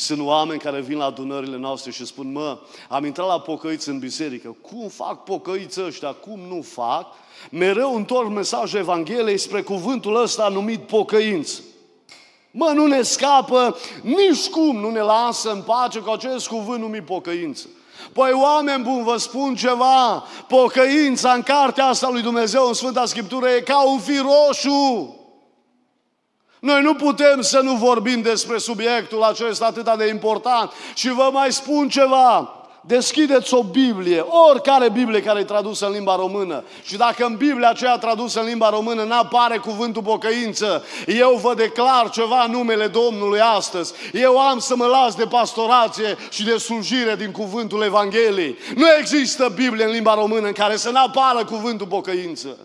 Sunt oameni care vin la adunările noastre și spun, mă, am intrat la pocăiți în biserică. Cum fac pocăiți ăștia? Cum nu fac? Mereu întorc mesajul Evangheliei spre cuvântul ăsta numit pocăință. Mă, nu ne scapă nici cum, nu ne lasă în pace cu acest cuvânt numit pocăință. Păi oameni buni, vă spun ceva, pocăința în cartea asta lui Dumnezeu, în Sfânta Scriptură, e ca un fir roșu. Noi nu putem să nu vorbim despre subiectul acesta atât de important. Și vă mai spun ceva. Deschideți o Biblie, oricare Biblie care e tradusă în limba română. Și dacă în Biblia aceea tradusă în limba română n-apare cuvântul pocăință, eu vă declar ceva în numele Domnului astăzi. Eu am să mă las de pastorație și de slujire din cuvântul Evangheliei. Nu există Biblie în limba română în care să n-apară cuvântul pocăință.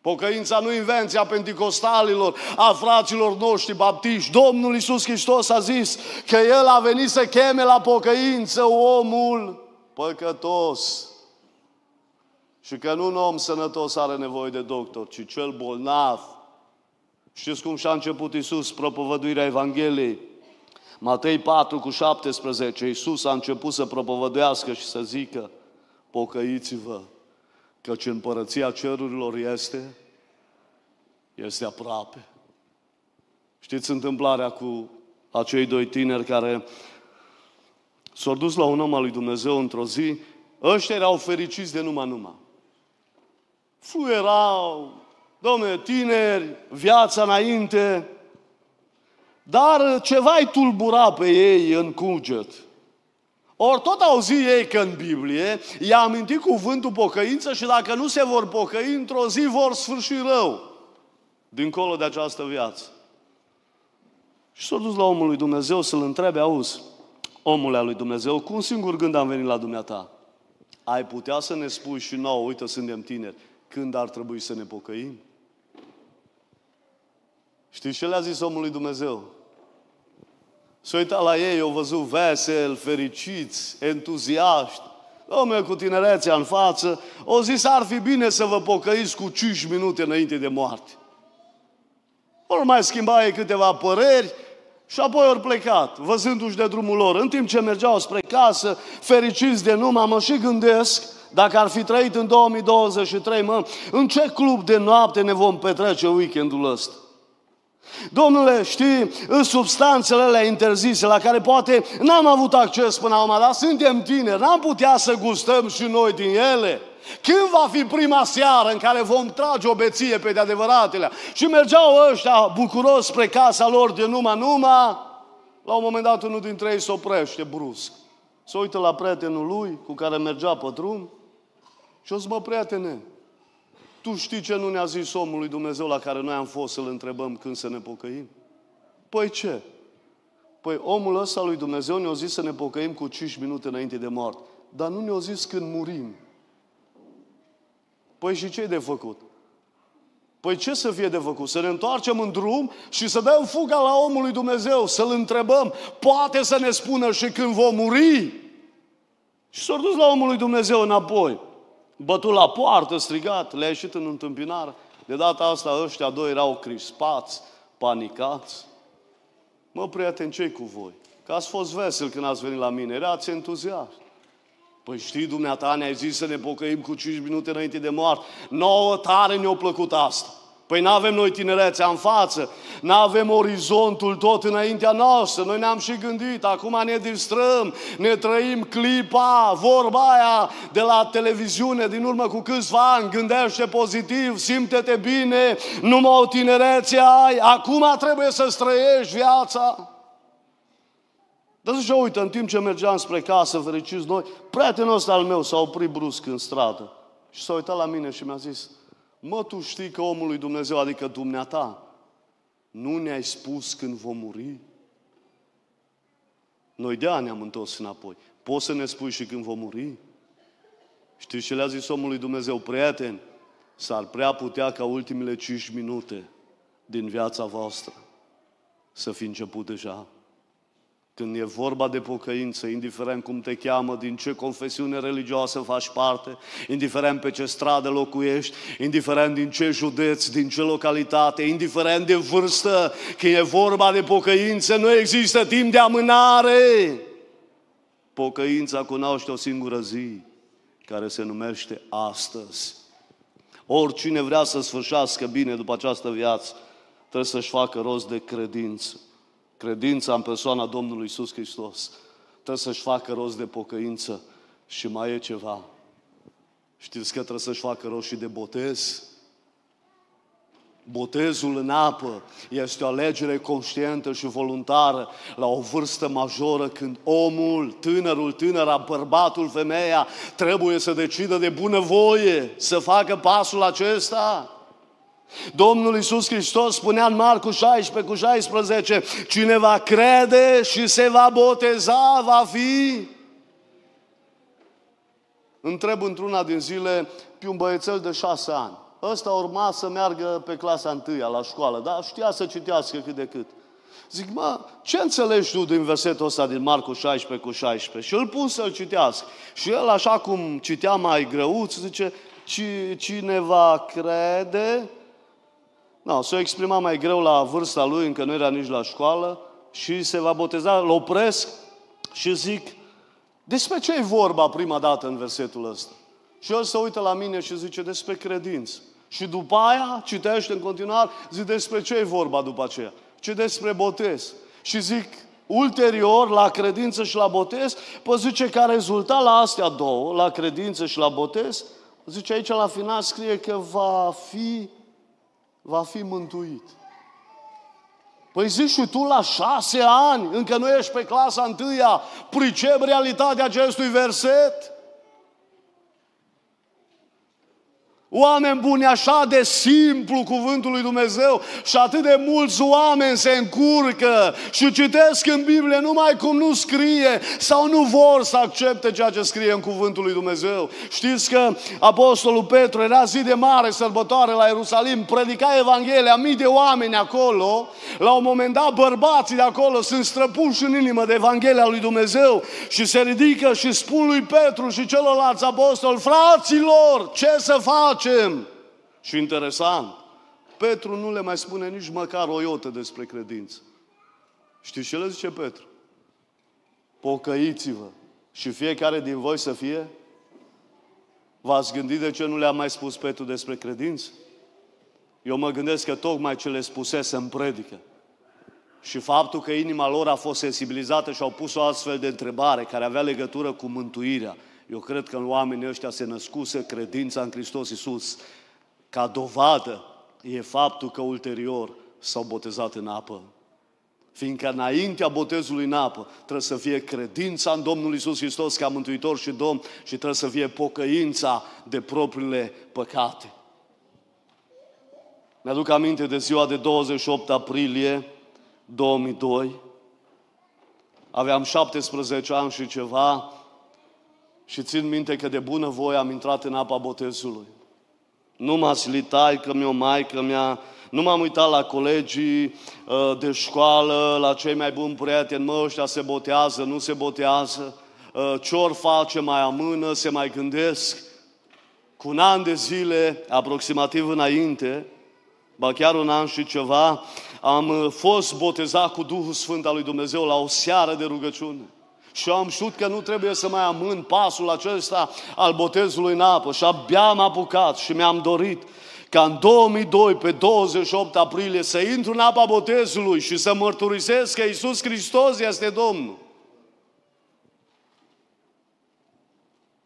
Pocăința nu invenția penticostalilor, a fraților noștri baptiști. Domnul Iisus Hristos a zis că El a venit să cheme la pocăință omul păcătos. Și că nu un om sănătos are nevoie de doctor, ci cel bolnav. Știți cum și-a început Iisus propovăduirea Evangheliei? Matei 4 cu 17, Iisus a început să propovăduiască și să zică, pocăiți-vă, căci împărăția cerurilor este, este aproape. Știți întâmplarea cu acei doi tineri care s-au dus la un om al lui Dumnezeu într-o zi, ăștia erau fericiți de numai numai. Fluierau, domne, tineri, viața înainte, dar ceva îi tulbura pe ei în cuget. Ori tot auzi ei că în Biblie i-a amintit cuvântul pocăință și dacă nu se vor pocăi, într-o zi vor sfârși rău dincolo de această viață. Și s-a dus la omul lui Dumnezeu să-l întrebe, auzi, omul lui Dumnezeu, cu un singur gând am venit la dumneata. Ai putea să ne spui și nouă, uite, suntem tineri, când ar trebui să ne pocăim? Știți ce le-a zis omul lui Dumnezeu? S-a uitat la ei, au văzut vesel, fericiți, entuziaști. Domnule, cu tinerețea în față, o zis, ar fi bine să vă pocăiți cu 5 minute înainte de moarte. Ori mai schimba ei câteva păreri și apoi ori plecat, văzându-și de drumul lor. În timp ce mergeau spre casă, fericiți de numai, mă și gândesc, dacă ar fi trăit în 2023, mă, în ce club de noapte ne vom petrece weekendul ăsta? Domnule, știi, în substanțele alea interzise la care poate n-am avut acces până acum, dar suntem tineri, n-am putea să gustăm și noi din ele. Când va fi prima seară în care vom trage o beție pe de adevăratele? Și mergeau ăștia bucuros spre casa lor de numai numai, la un moment dat unul dintre ei se oprește brusc. Se uită la prietenul lui cu care mergea pe drum și o să mă prietene, tu știi ce nu ne-a zis omul lui Dumnezeu la care noi am fost să-l întrebăm când să ne pocăim? Păi ce? Păi omul ăsta lui Dumnezeu ne-a zis să ne pocăim cu 5 minute înainte de moarte. Dar nu ne-a zis când murim. Păi și ce de făcut? Păi ce să fie de făcut? Să ne întoarcem în drum și să dăm fuga la omul lui Dumnezeu, să-l întrebăm, poate să ne spună și când vom muri? Și s-a dus la omul lui Dumnezeu înapoi. Bătut la poartă, strigat, le-a ieșit în întâmpinare. De data asta ăștia doi erau crispați, panicați. Mă, prieten, ce cu voi? Că ați fost vesel când ați venit la mine, erați entuziast. Păi știi, dumneata ne-ai zis să ne pocăim cu 5 minute înainte de moarte. Nouă tare ne-a plăcut asta. Păi nu avem noi tinerețea în față, nu avem orizontul tot înaintea noastră, noi ne-am și gândit, acum ne distrăm, ne trăim clipa, vorba aia de la televiziune din urmă cu câțiva ani, gândește pozitiv, simte-te bine, numai o tinerețe ai, acum trebuie să străiești viața. Dar zice, uite, în timp ce mergeam spre casă, fericiți noi, prietenul ăsta al meu s-a oprit brusc în stradă și s-a uitat la mine și mi-a zis, mă, tu știi că omul lui Dumnezeu, adică dumneata, nu ne-ai spus când vom muri? Noi de ani ne-am întors înapoi. Poți să ne spui și când vom muri? Știți ce le-a zis omul lui Dumnezeu? Prieten, s-ar prea putea ca ultimele 5 minute din viața voastră să fi început deja. Când e vorba de pocăință, indiferent cum te cheamă, din ce confesiune religioasă faci parte, indiferent pe ce stradă locuiești, indiferent din ce județ, din ce localitate, indiferent de vârstă, când e vorba de pocăință, nu există timp de amânare. Pocăința cunoaște o singură zi, care se numește astăzi. Oricine vrea să sfârșească bine după această viață, trebuie să-și facă rost de credință. Credința în persoana Domnului Isus Hristos. Trebuie să-și facă rost de pocăință și mai e ceva. Știți că trebuie să-și facă rost și de botez? Botezul în apă este o alegere conștientă și voluntară la o vârstă majoră când omul, tânărul, tânăra, bărbatul, femeia trebuie să decidă de bunăvoie să facă pasul acesta. Domnul Iisus Hristos spunea în Marcu 16 cu 16, cine va crede și se va boteza, va fi... Întreb într-una din zile pe un băiețel de șase ani. Ăsta urma să meargă pe clasa întâia la școală, dar știa să citească cât de cât. Zic, mă, ce înțelegi tu din versetul ăsta din Marcu 16 cu 16? Și îl pun să-l citească. Și el, așa cum citea mai greuț, zice, cine va crede No, s-o exprima mai greu la vârsta lui, încă nu era nici la școală, și se va boteza, îl opresc și zic, despre ce e vorba prima dată în versetul ăsta? Și el se uită la mine și zice, despre credință. Și după aia citește în continuare, zic, despre ce e vorba după aceea? Ce despre botez. Și zic, ulterior, la credință și la botez, păi zice că a rezultat la astea două, la credință și la botez, zice aici la final scrie că va fi va fi mântuit. Păi zici și tu la șase ani, încă nu ești pe clasa întâia, pricep realitatea acestui verset? Oameni buni, așa de simplu cuvântul lui Dumnezeu și atât de mulți oameni se încurcă și citesc în Biblie numai cum nu scrie sau nu vor să accepte ceea ce scrie în cuvântul lui Dumnezeu. Știți că Apostolul Petru era zi de mare sărbătoare la Ierusalim, predica Evanghelia, mii de oameni acolo. La un moment dat bărbații de acolo sunt străpuși în inimă de Evanghelia lui Dumnezeu și se ridică și spun lui Petru și celorlalți apostoli, fraților, ce să fac? Facem? Și interesant, Petru nu le mai spune nici măcar o iotă despre credință. Știți ce le zice Petru? Pocăiți-vă și fiecare din voi să fie V-ați gândit de ce nu le-a mai spus Petru despre credință? Eu mă gândesc că tocmai ce le spusese în predică și faptul că inima lor a fost sensibilizată și au pus o astfel de întrebare care avea legătură cu mântuirea, eu cred că în oamenii ăștia se născuse credința în Hristos Iisus. Ca dovadă e faptul că ulterior s-au botezat în apă. Fiindcă înaintea botezului în apă trebuie să fie credința în Domnul Isus Hristos ca Mântuitor și Domn și trebuie să fie pocăința de propriile păcate. Mi-aduc aminte de ziua de 28 aprilie 2002. Aveam 17 ani și ceva și țin minte că de bună voie am intrat în apa botezului. Nu m-a silit că mi-o maică mea, nu m-am uitat la colegii uh, de școală, la cei mai buni prieteni, mă, ăștia se botează, nu se botează, uh, ce or face, mai amână, se mai gândesc. Cu un an de zile, aproximativ înainte, ba chiar un an și ceva, am uh, fost botezat cu Duhul Sfânt al lui Dumnezeu la o seară de rugăciune și am știut că nu trebuie să mai amân pasul acesta al botezului în apă și abia am apucat și mi-am dorit ca în 2002, pe 28 aprilie, să intru în apa botezului și să mărturisesc că Iisus Hristos este Domnul.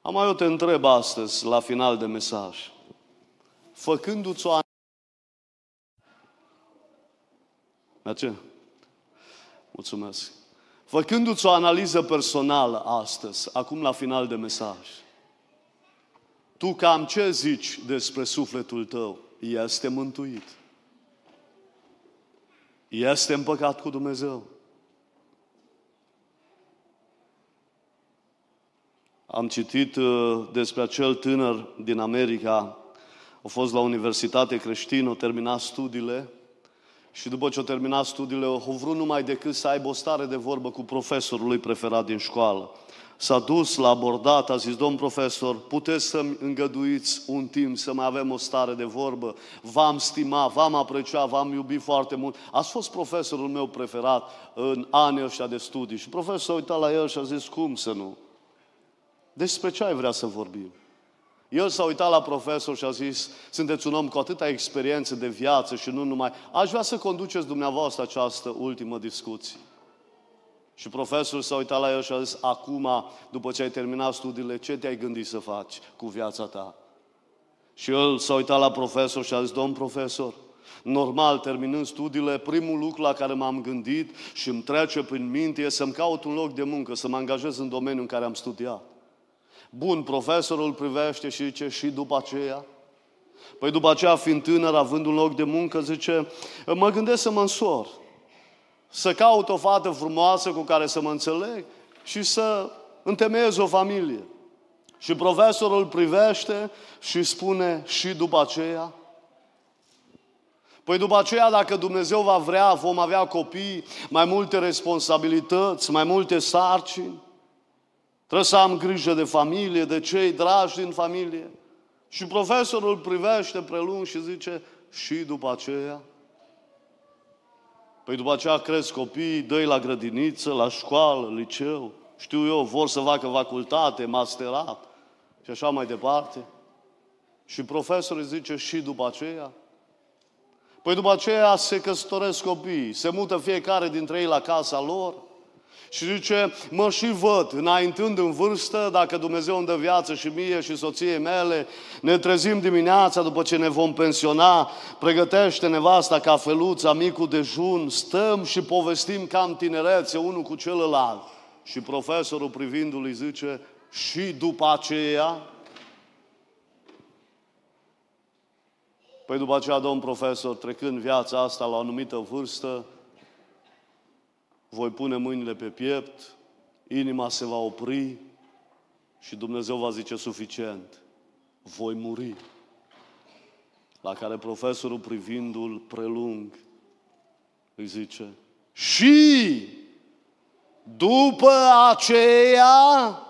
Am mai eu te întreb astăzi, la final de mesaj, făcându-ți o Merge? Mulțumesc. Făcându-ți o analiză personală astăzi, acum la final de mesaj, tu cam ce zici despre sufletul tău? Este mântuit. Este împăcat cu Dumnezeu. Am citit uh, despre acel tânăr din America, a fost la Universitate Creștină, a terminat studiile și după ce a terminat studiile, a vrut numai decât să aibă o stare de vorbă cu profesorul lui preferat din școală. S-a dus, l-a abordat, a zis, domn profesor, puteți să-mi îngăduiți un timp să mai avem o stare de vorbă? V-am stimat, v-am apreciat, v-am iubit foarte mult. Ați fost profesorul meu preferat în anii ăștia de studii. Și profesorul s-a uitat la el și a zis, cum să nu? Despre ce ai vrea să vorbim? El s-a uitat la profesor și a zis, sunteți un om cu atâta experiență de viață și nu numai, aș vrea să conduceți dumneavoastră această ultimă discuție. Și profesorul s-a uitat la el și a zis, acum, după ce ai terminat studiile, ce te-ai gândit să faci cu viața ta? Și el s-a uitat la profesor și a zis, domn profesor, normal, terminând studiile, primul lucru la care m-am gândit și îmi trece prin minte e să-mi caut un loc de muncă, să mă angajez în domeniul în care am studiat. Bun, profesorul privește și zice, și după aceea? Păi după aceea, fiind tânăr, având un loc de muncă, zice, mă gândesc să mă însor, să caut o fată frumoasă cu care să mă înțeleg și să întemeiez o familie. Și profesorul privește și spune, și după aceea? Păi după aceea, dacă Dumnezeu va vrea, vom avea copii, mai multe responsabilități, mai multe sarcini. Trebuie să am grijă de familie, de cei dragi din familie. Și profesorul privește prelung și zice, și după aceea? Păi după aceea cresc copiii, dă la grădiniță, la școală, liceu, știu eu, vor să facă facultate, masterat și așa mai departe. Și profesorul zice, și după aceea? Păi după aceea se căsătoresc copiii, se mută fiecare dintre ei la casa lor, și zice, mă și văd, înaintând în vârstă, dacă Dumnezeu îmi dă viață și mie și soției mele, ne trezim dimineața după ce ne vom pensiona, pregătește nevasta cafeluța, micul dejun, stăm și povestim cam tinerețe unul cu celălalt. Și profesorul privindu-l îi zice, și după aceea, Păi după aceea, domn profesor, trecând viața asta la o anumită vârstă, voi pune mâinile pe piept, inima se va opri și Dumnezeu va zice suficient, voi muri. La care profesorul privindu-l prelung îi zice, și după aceea,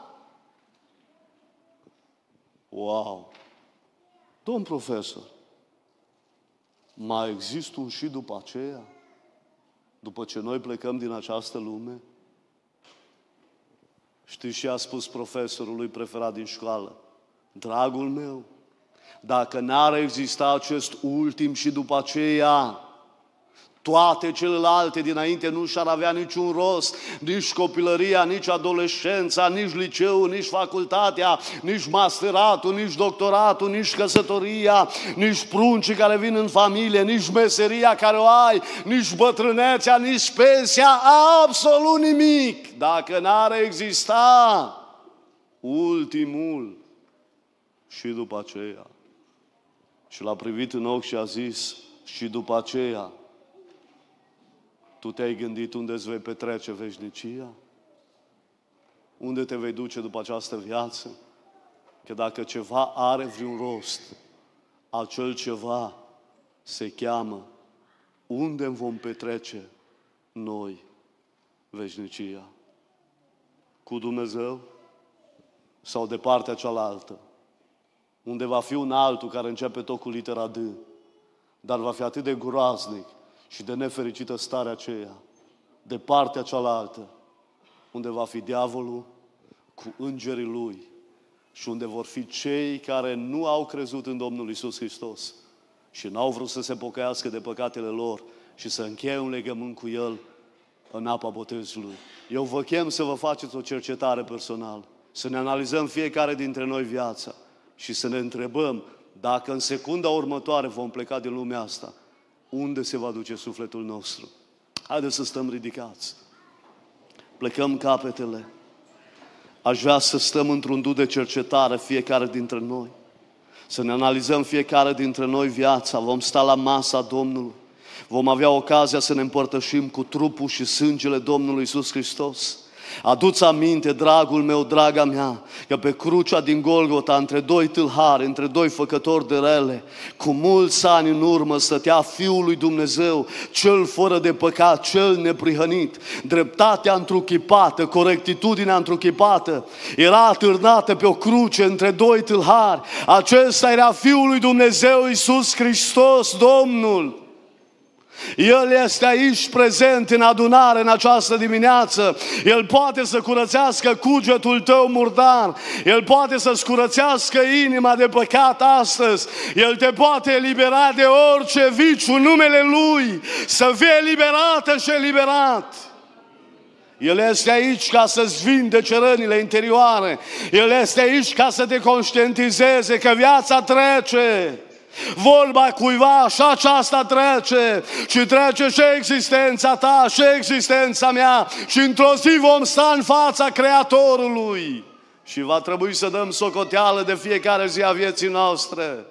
wow, domn profesor, mai există un și după aceea? După ce noi plecăm din această lume? Știți ce a spus profesorul lui preferat din școală? Dragul meu, dacă n-ar exista acest ultim și după aceea, toate celelalte dinainte nu și-ar avea niciun rost, nici copilăria, nici adolescența, nici liceul, nici facultatea, nici masteratul, nici doctoratul, nici căsătoria, nici pruncii care vin în familie, nici meseria care o ai, nici bătrânețea, nici pensia, absolut nimic. Dacă n-ar exista ultimul și după aceea. Și l-a privit în ochi și a zis, și după aceea, tu te-ai gândit unde îți vei petrece veșnicia? Unde te vei duce după această viață? Că dacă ceva are vreun rost, acel ceva se cheamă unde vom petrece noi veșnicia? Cu Dumnezeu sau de partea cealaltă? Unde va fi un altul care începe tot cu litera D, dar va fi atât de groaznic și de nefericită stare aceea, de partea cealaltă, unde va fi diavolul cu îngerii lui și unde vor fi cei care nu au crezut în Domnul Isus Hristos și n-au vrut să se pocăiască de păcatele lor și să încheie un legământ cu El în apa botezului. Eu vă chem să vă faceți o cercetare personală, să ne analizăm fiecare dintre noi viața și să ne întrebăm dacă în secunda următoare vom pleca din lumea asta, unde se va duce sufletul nostru. Haideți să stăm ridicați. Plecăm capetele. Aș vrea să stăm într-un du de cercetare fiecare dintre noi. Să ne analizăm fiecare dintre noi viața. Vom sta la masa Domnului. Vom avea ocazia să ne împărtășim cu trupul și sângele Domnului Isus Hristos. Aduți aminte, dragul meu, draga mea, că pe crucea din Golgota, între doi tâlhari, între doi făcători de rele, cu mulți ani în urmă stătea Fiul lui Dumnezeu, cel fără de păcat, cel neprihănit, dreptatea întruchipată, corectitudinea întruchipată, era atârnată pe o cruce între doi tâlhari. Acesta era Fiul lui Dumnezeu, Iisus Hristos, Domnul. El este aici prezent în adunare în această dimineață. El poate să curățească cugetul tău murdar. El poate să-ți curățească inima de păcat astăzi. El te poate elibera de orice viciu numele Lui. Să fie eliberată și eliberat. El este aici ca să-ți vindece rănile interioare. El este aici ca să te conștientizeze că viața trece. Vorba cuiva și aceasta trece și trece și existența ta și existența mea și într-o zi vom sta în fața Creatorului și va trebui să dăm socoteală de fiecare zi a vieții noastre.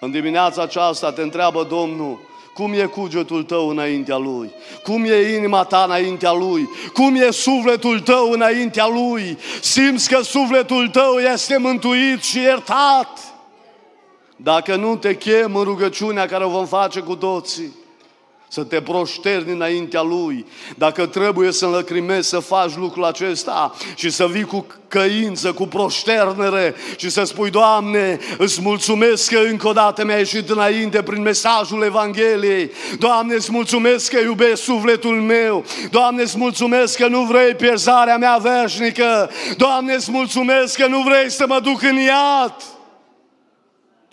În dimineața aceasta te întreabă Domnul, cum e cugetul tău înaintea Lui? Cum e inima ta înaintea Lui? Cum e sufletul tău înaintea Lui? Simți că sufletul tău este mântuit și iertat? Dacă nu te chem în rugăciunea care o vom face cu toții, să te proșterni înaintea Lui. Dacă trebuie să înlăcrimezi să faci lucrul acesta și să vii cu căință, cu proșternere și să spui, Doamne, îți mulțumesc că încă o dată mi-ai ieșit înainte prin mesajul Evangheliei. Doamne, îți mulțumesc că iubesc sufletul meu. Doamne, îți mulțumesc că nu vrei pierzarea mea veșnică. Doamne, îți mulțumesc că nu vrei să mă duc în iad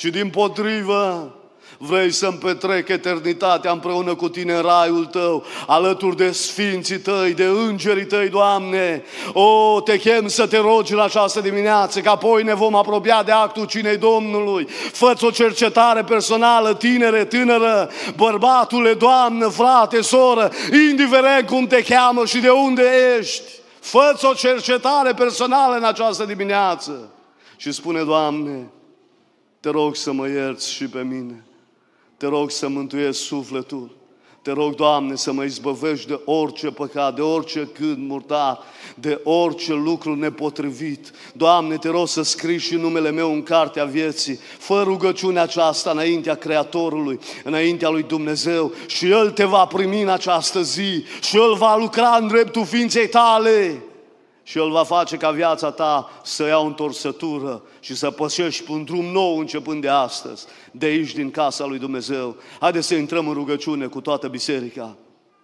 ci din potrivă vrei să-mi petrec eternitatea împreună cu tine în raiul tău, alături de sfinții tăi, de îngerii tăi, Doamne. O, te chem să te rogi în această dimineață, că apoi ne vom apropia de actul cinei Domnului. Fă-ți o cercetare personală, tinere, tânără, bărbatule, doamnă, frate, soră, indiferent cum te cheamă și de unde ești. Fă-ți o cercetare personală în această dimineață. Și spune, Doamne, te rog să mă ierți și pe mine. Te rog să mântuiesc sufletul. Te rog, Doamne, să mă izbăvești de orice păcat, de orice gând murdar, de orice lucru nepotrivit. Doamne, te rog să scrii și numele meu în cartea vieții. Fă rugăciunea aceasta înaintea Creatorului, înaintea lui Dumnezeu și El te va primi în această zi și El va lucra în dreptul ființei tale și El va face ca viața ta să ia o întorsătură și să pășești pe un drum nou începând de astăzi, de aici din casa lui Dumnezeu. Haideți să intrăm în rugăciune cu toată biserica.